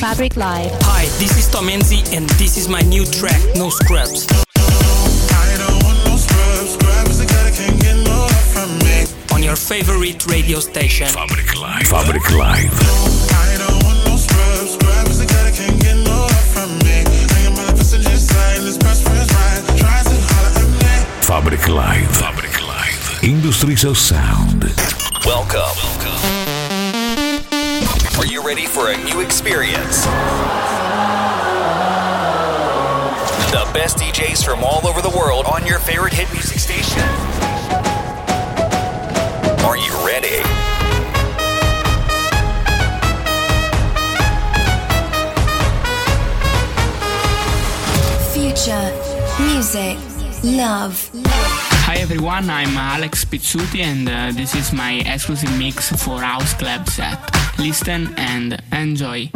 Fabric Live. Hi, this is Tom Enzy and this is my new track, No Scrubs. On your favorite radio station. Fabric Live. Fabric Live. Fabric Live. Fabric Live. Industries of Sound. Welcome. Are you ready for a new experience? The best DJs from all over the world on your favorite hit music station. Are you ready? Future, music, love. Everyone, I'm Alex Pizzuti and uh, this is my exclusive mix for House Club set. Listen and enjoy.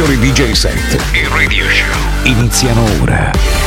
Migliori DJ set e radio show iniziano ora.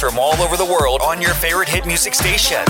From all over the world on your favorite hit music station.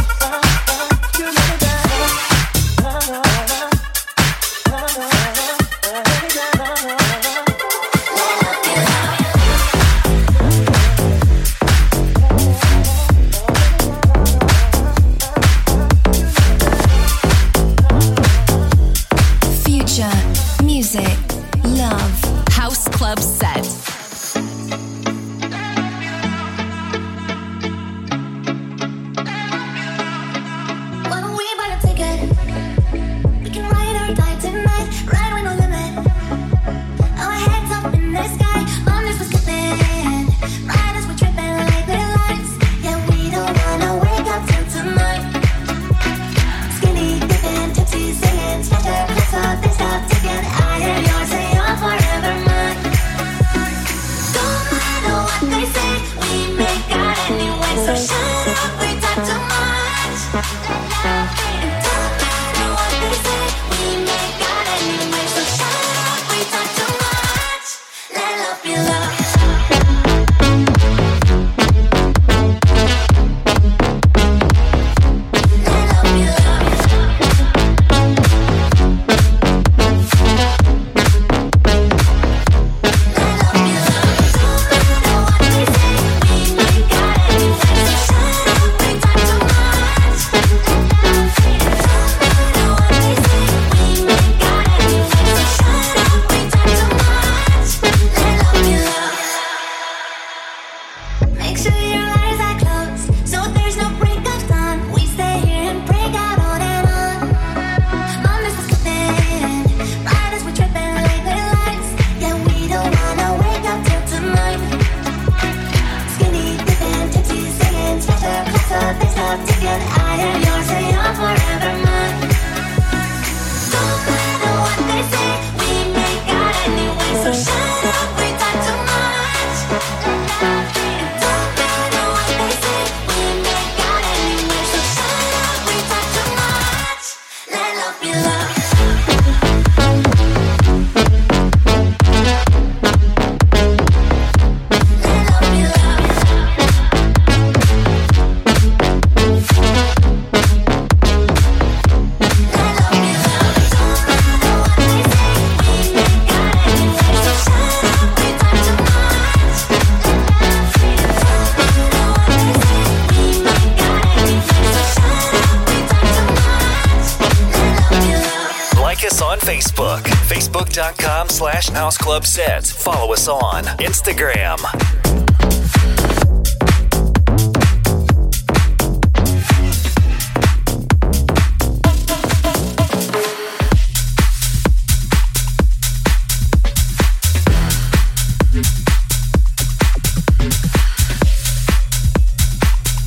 House Club Sets. Follow us on Instagram.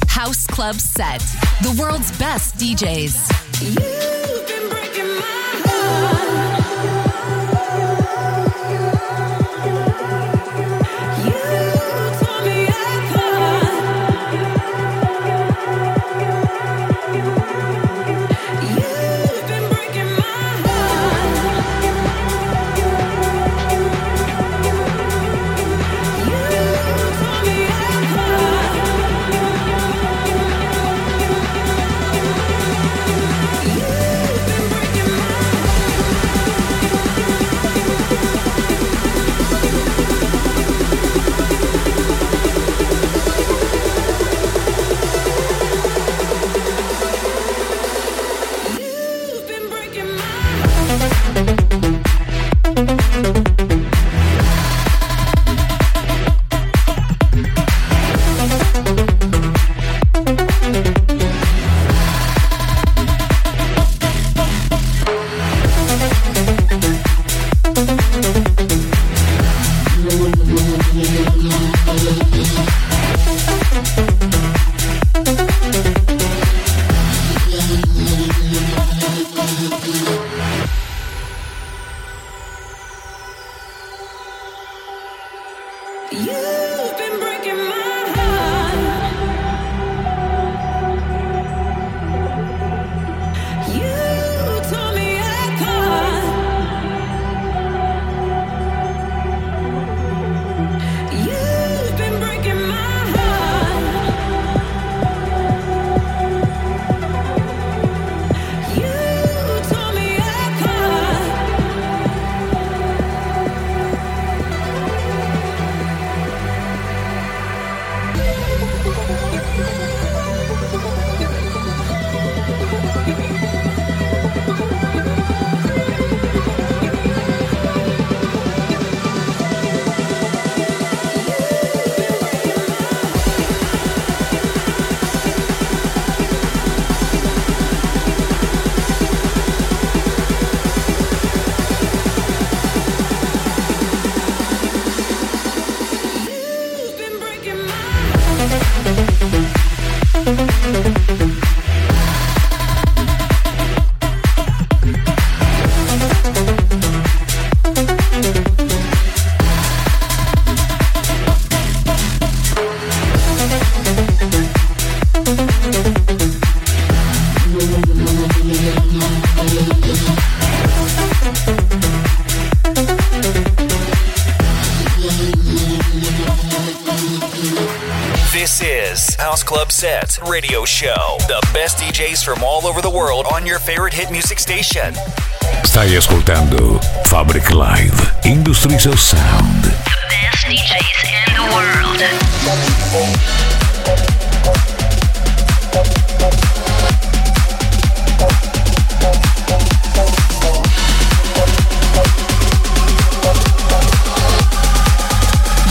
House Club Set. The world's best DJs. Club Set Radio Show. The best DJs from all over the world on your favorite hit music station. Stai ascoltando Fabric Live Industries of Sound. The best DJs in the world.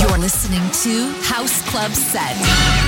You're listening to House Club Set.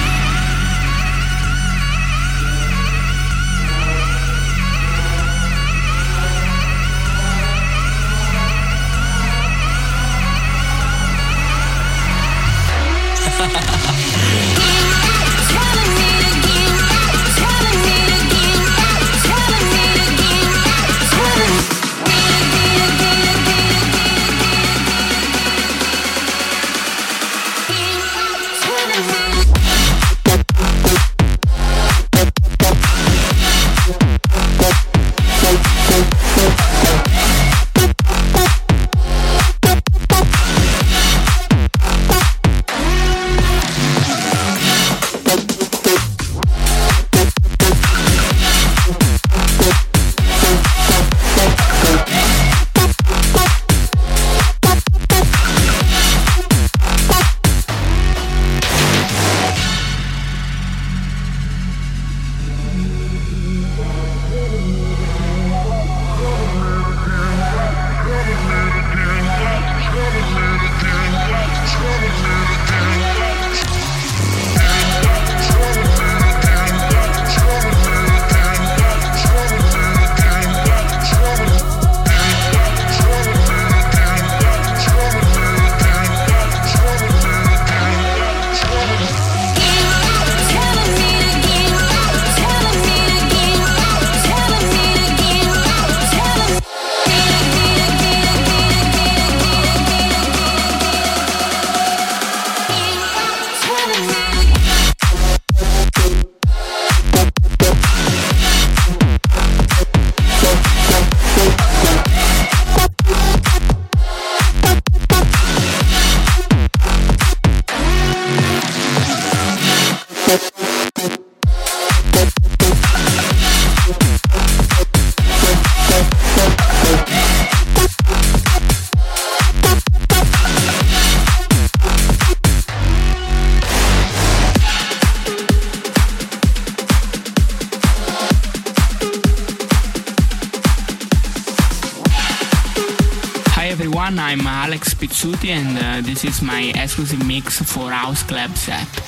And uh, this is my exclusive mix for House Club Set.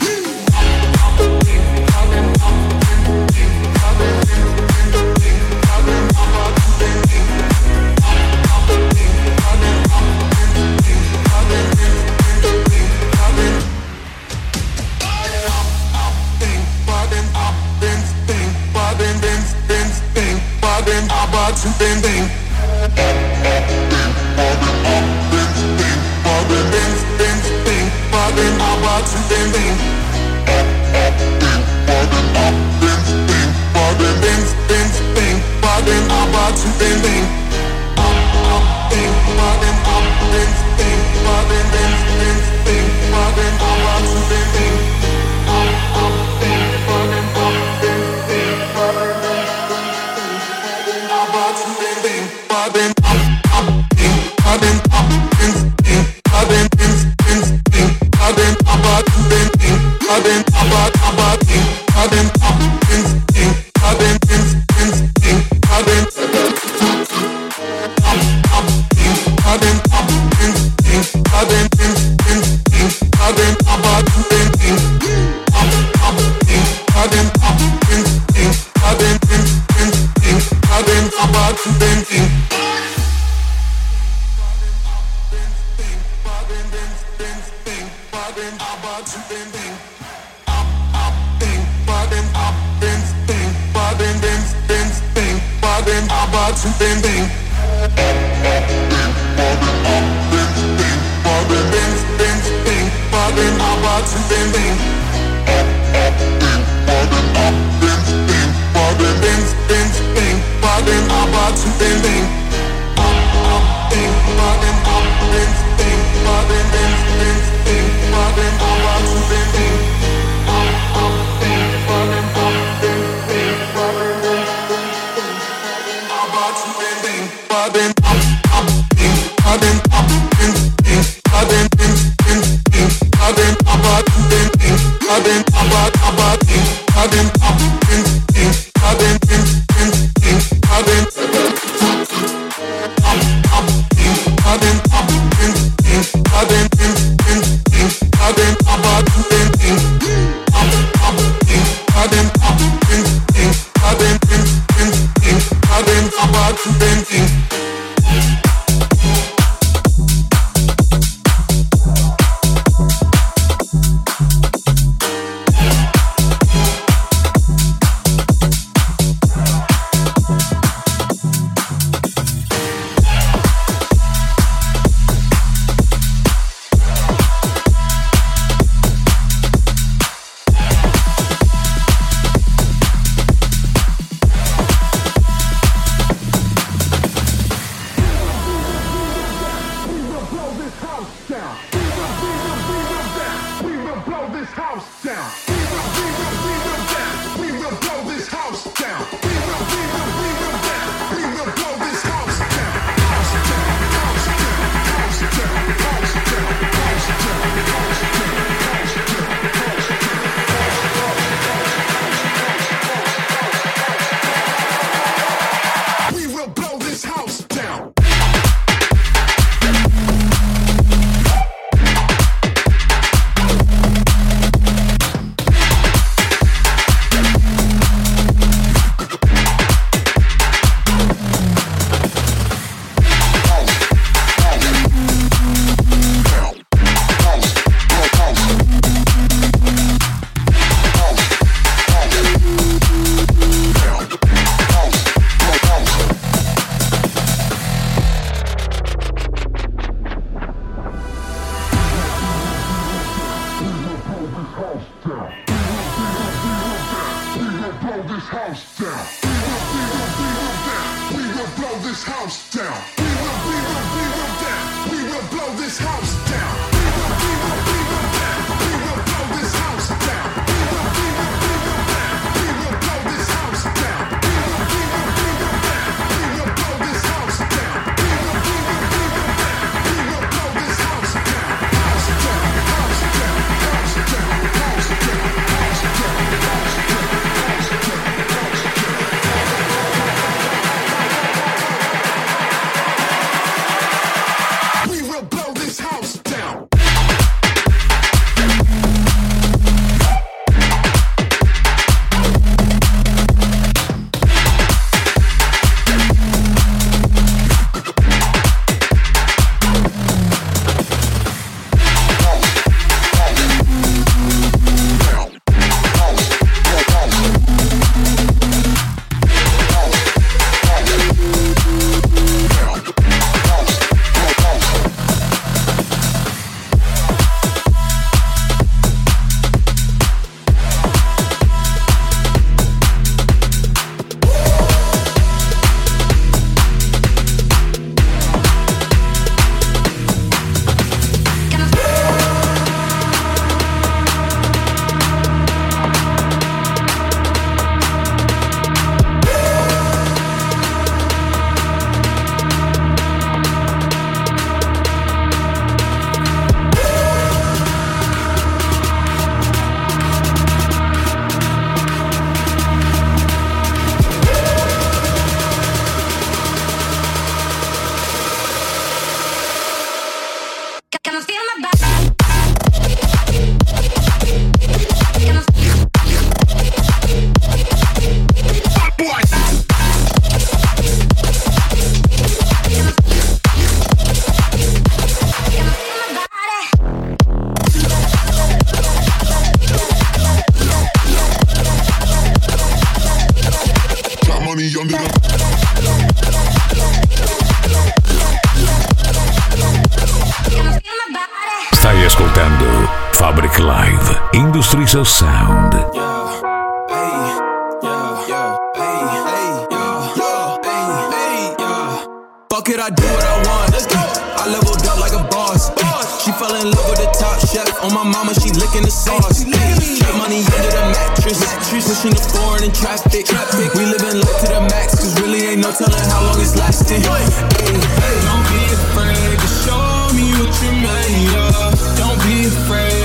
On my mama, she licking the sauce. Straight money under the mattress. Pushing the foreign in traffic. We living life to the max, cause really ain't no telling how long it's lasting. Hey, don't be afraid to show me what you made of. Don't be afraid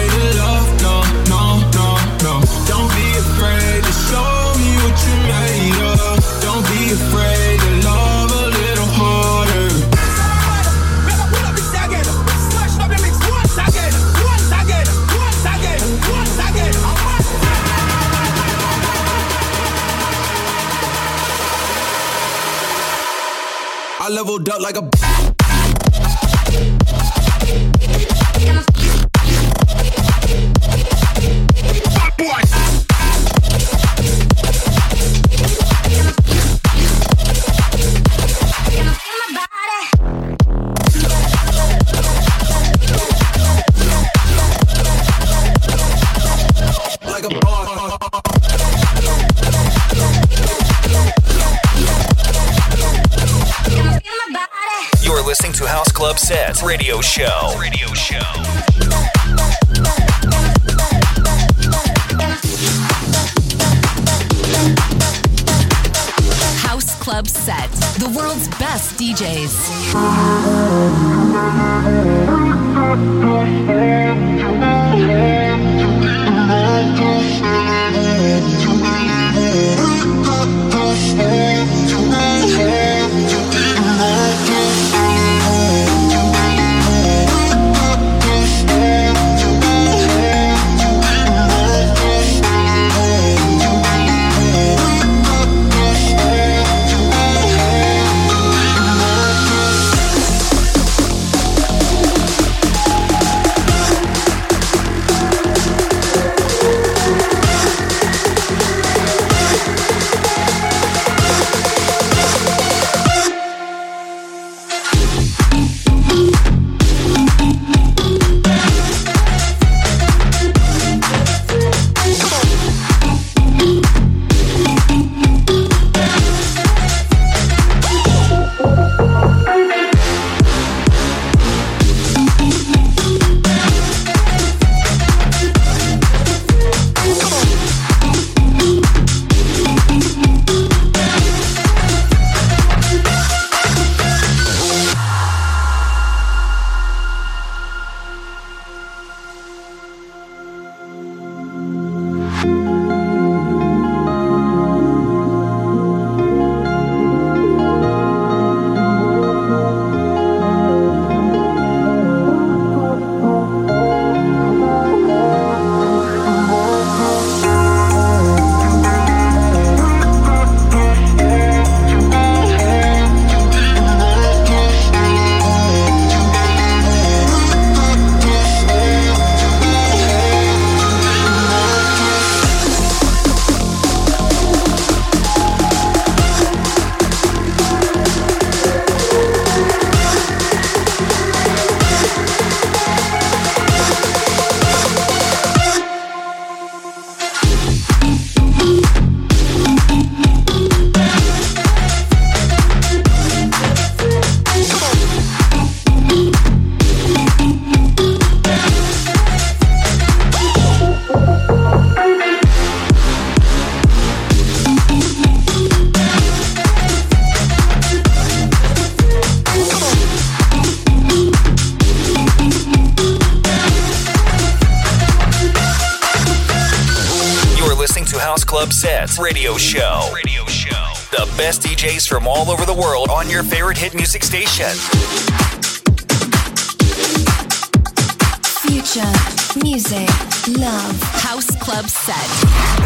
like a. House Club Set Radio Show. Radio Show. House Club Set. The world's best DJs. Hit music station. Future, music, love. House Club Set.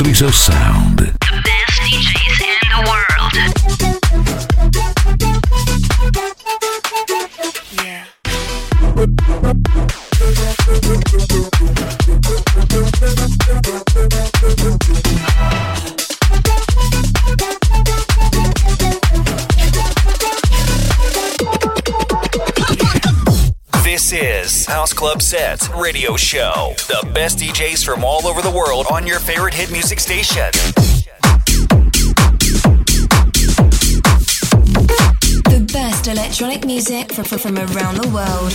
Streets of Sound. Club Sets radio show. The best DJs from all over the world on your favorite hit music station. The best electronic music from, from around the world.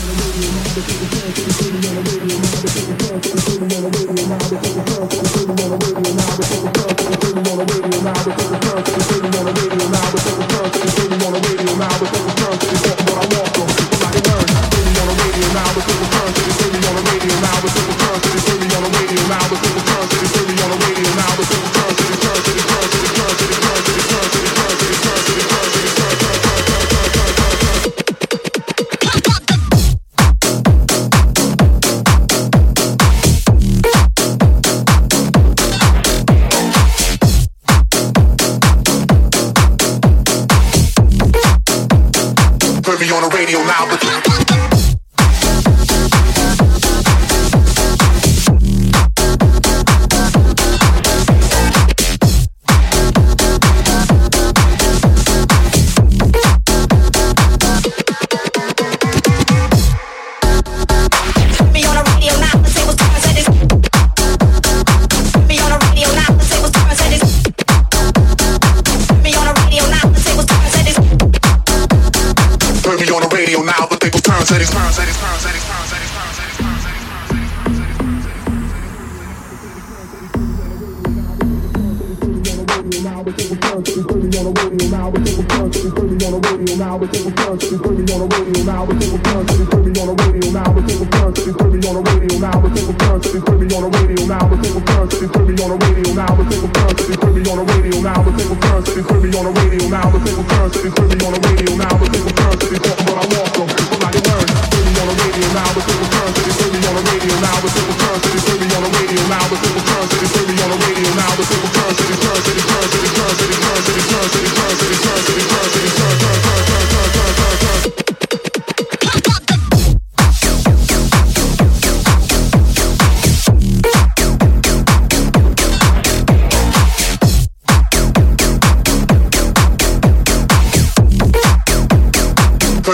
on the radio now.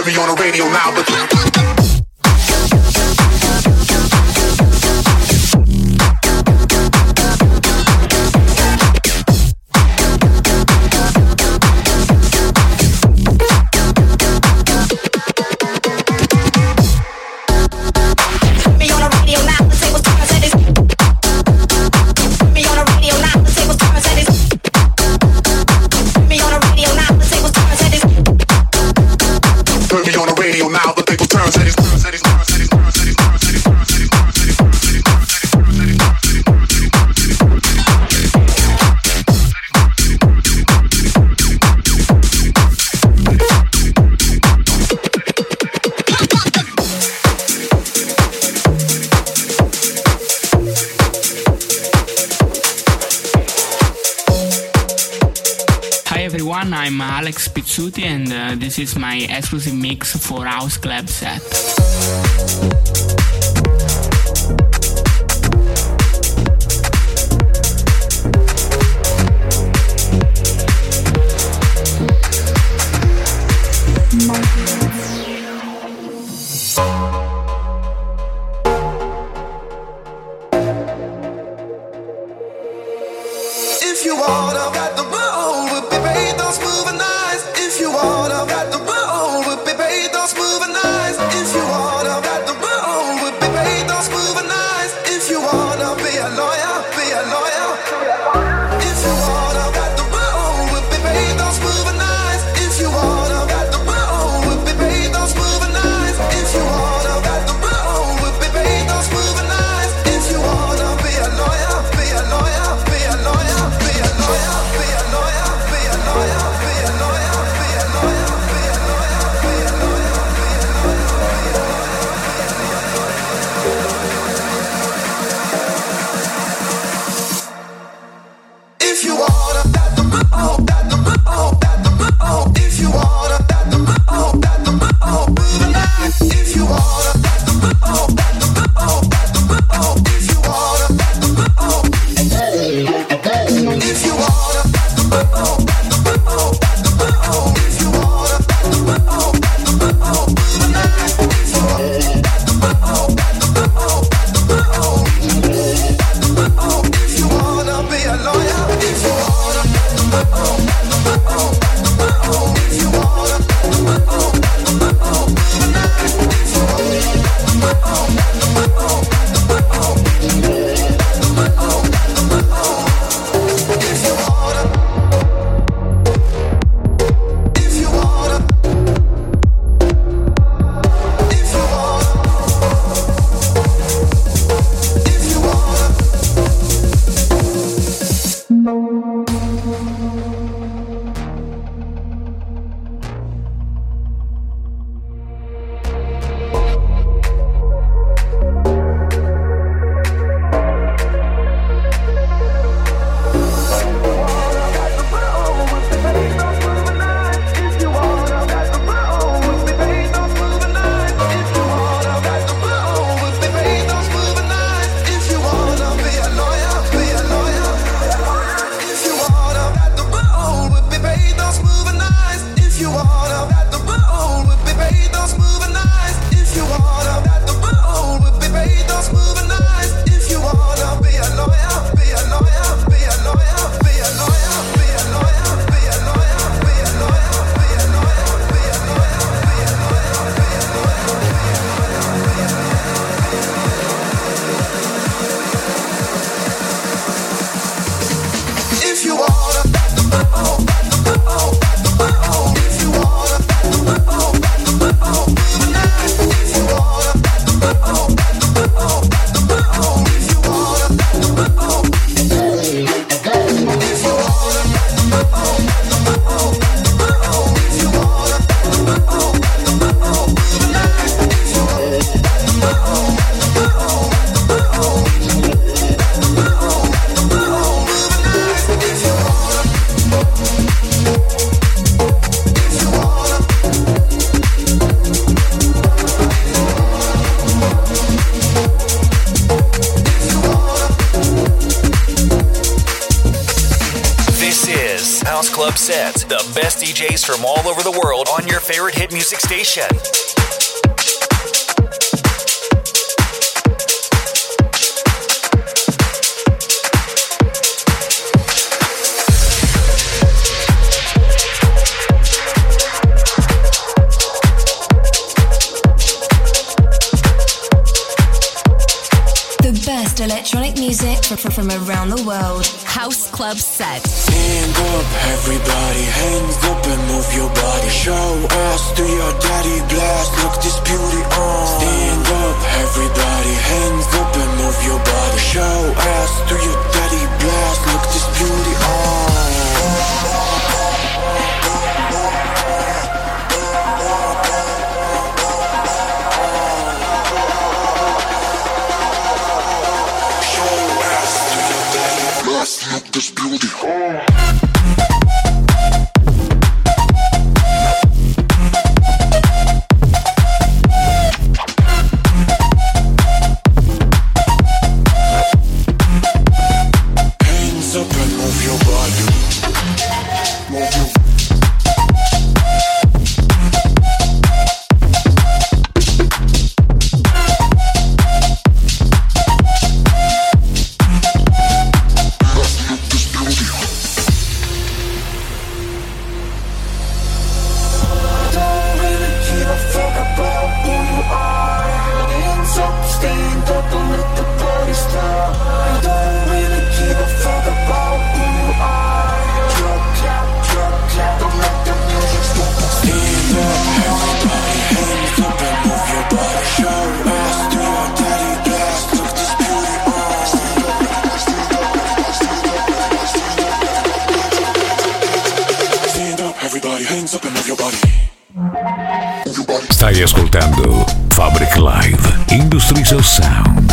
worry on the radio now, but. Alex and uh, this is my exclusive mix for House Club Set. Favorite hit music station. From around the world. House Club Set. Stand up, everybody, hands up and move your body. Show us to your daddy blast, look this beauty on. Stand up, everybody, hands up and move your body. Show us to your daddy blast, look this beauty on. Let's look this beauty. ascoltando Fabric Live Industrial Sound.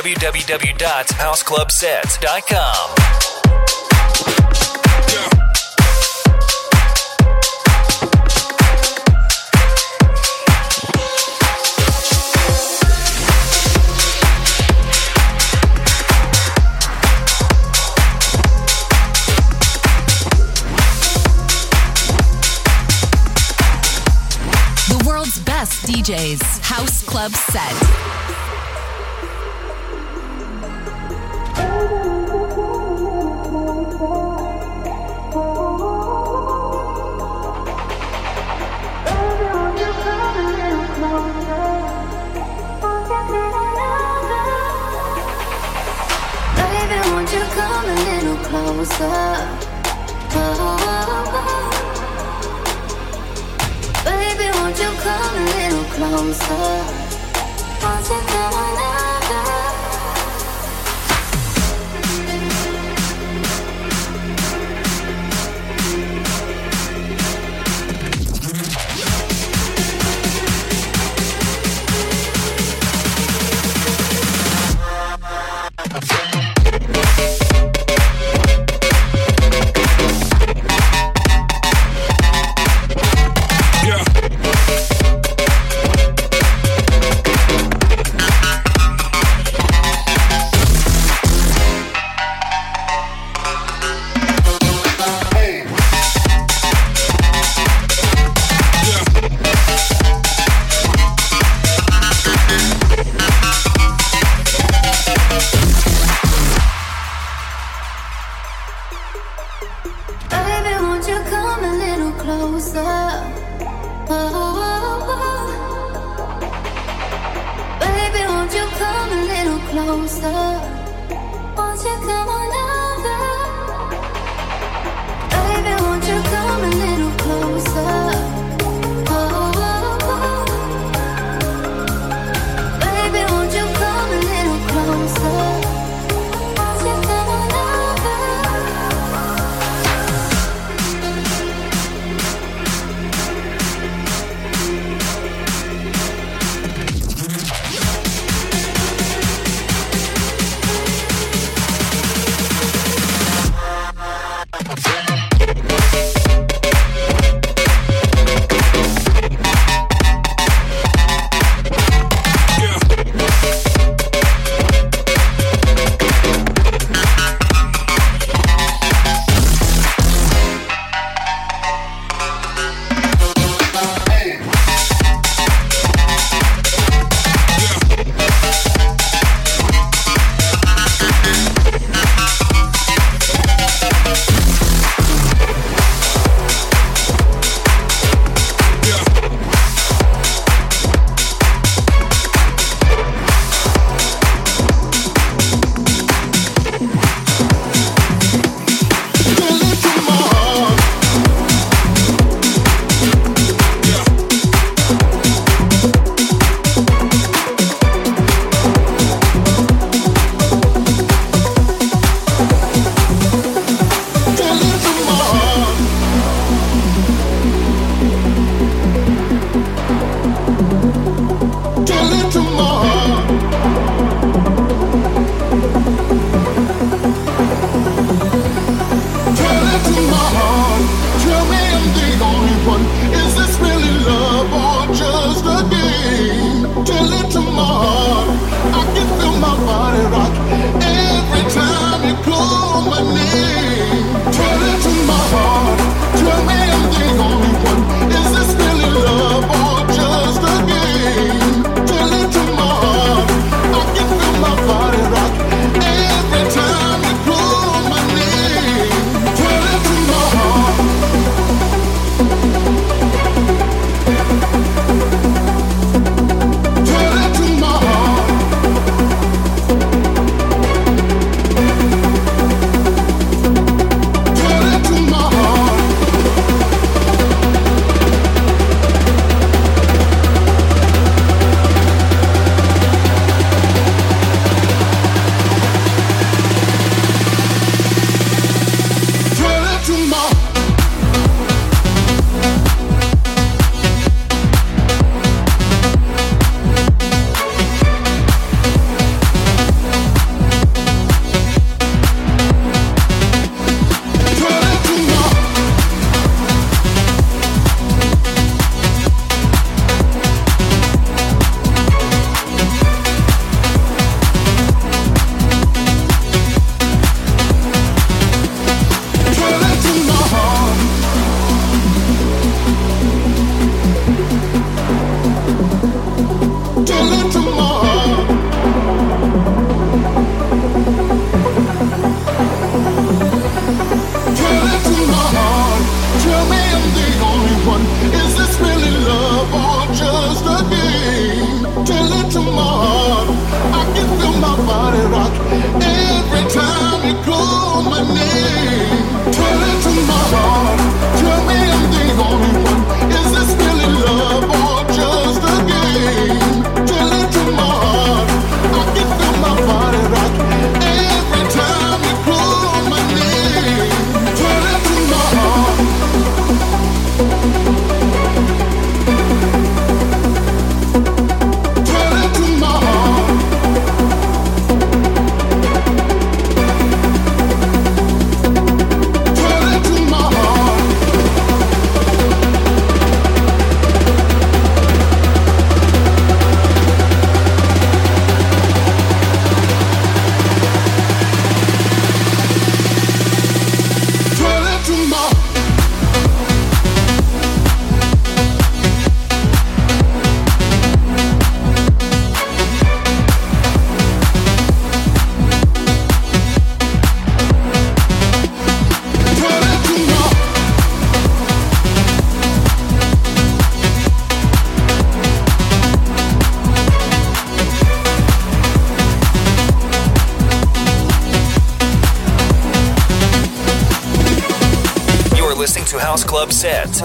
www.houseclubsets.com. Yeah. DJ's House Club Set. close oh, Baby, won't you come a little closer? Once you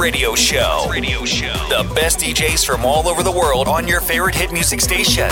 Radio Show. Radio Show. The best DJs from all over the world on your favorite hit music station.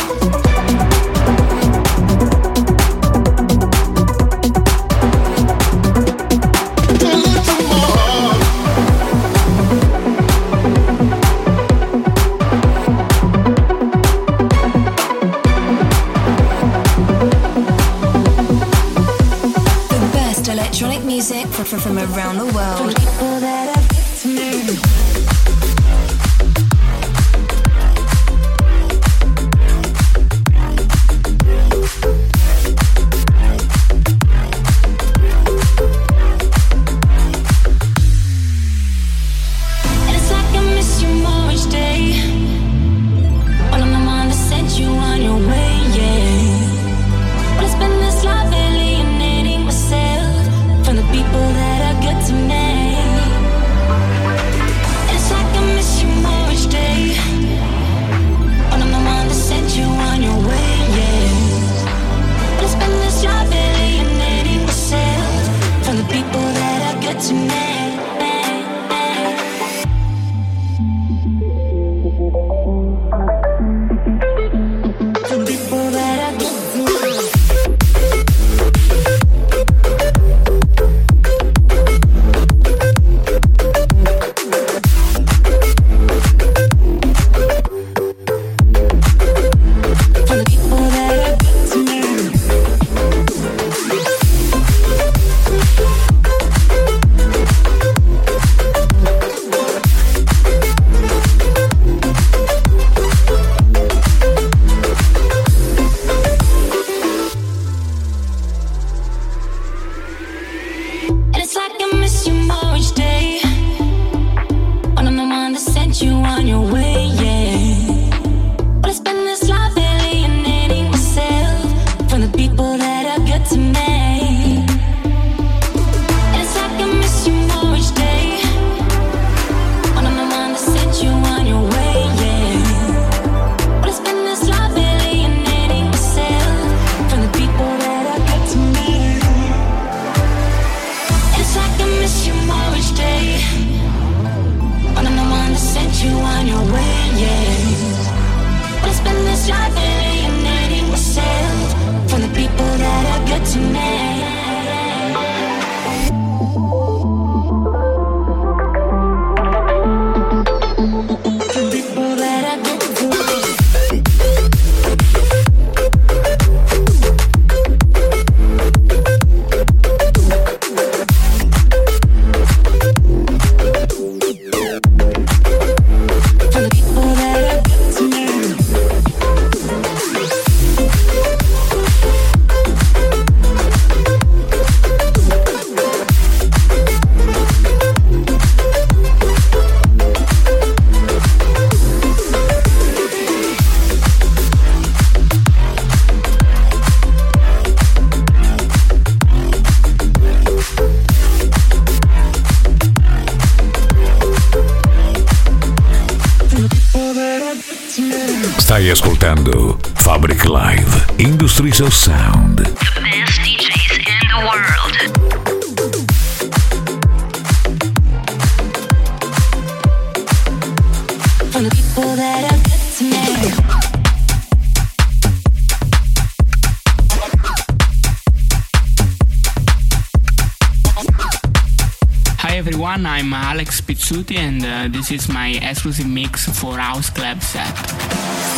Suti, and uh, this is my exclusive mix for House Club set.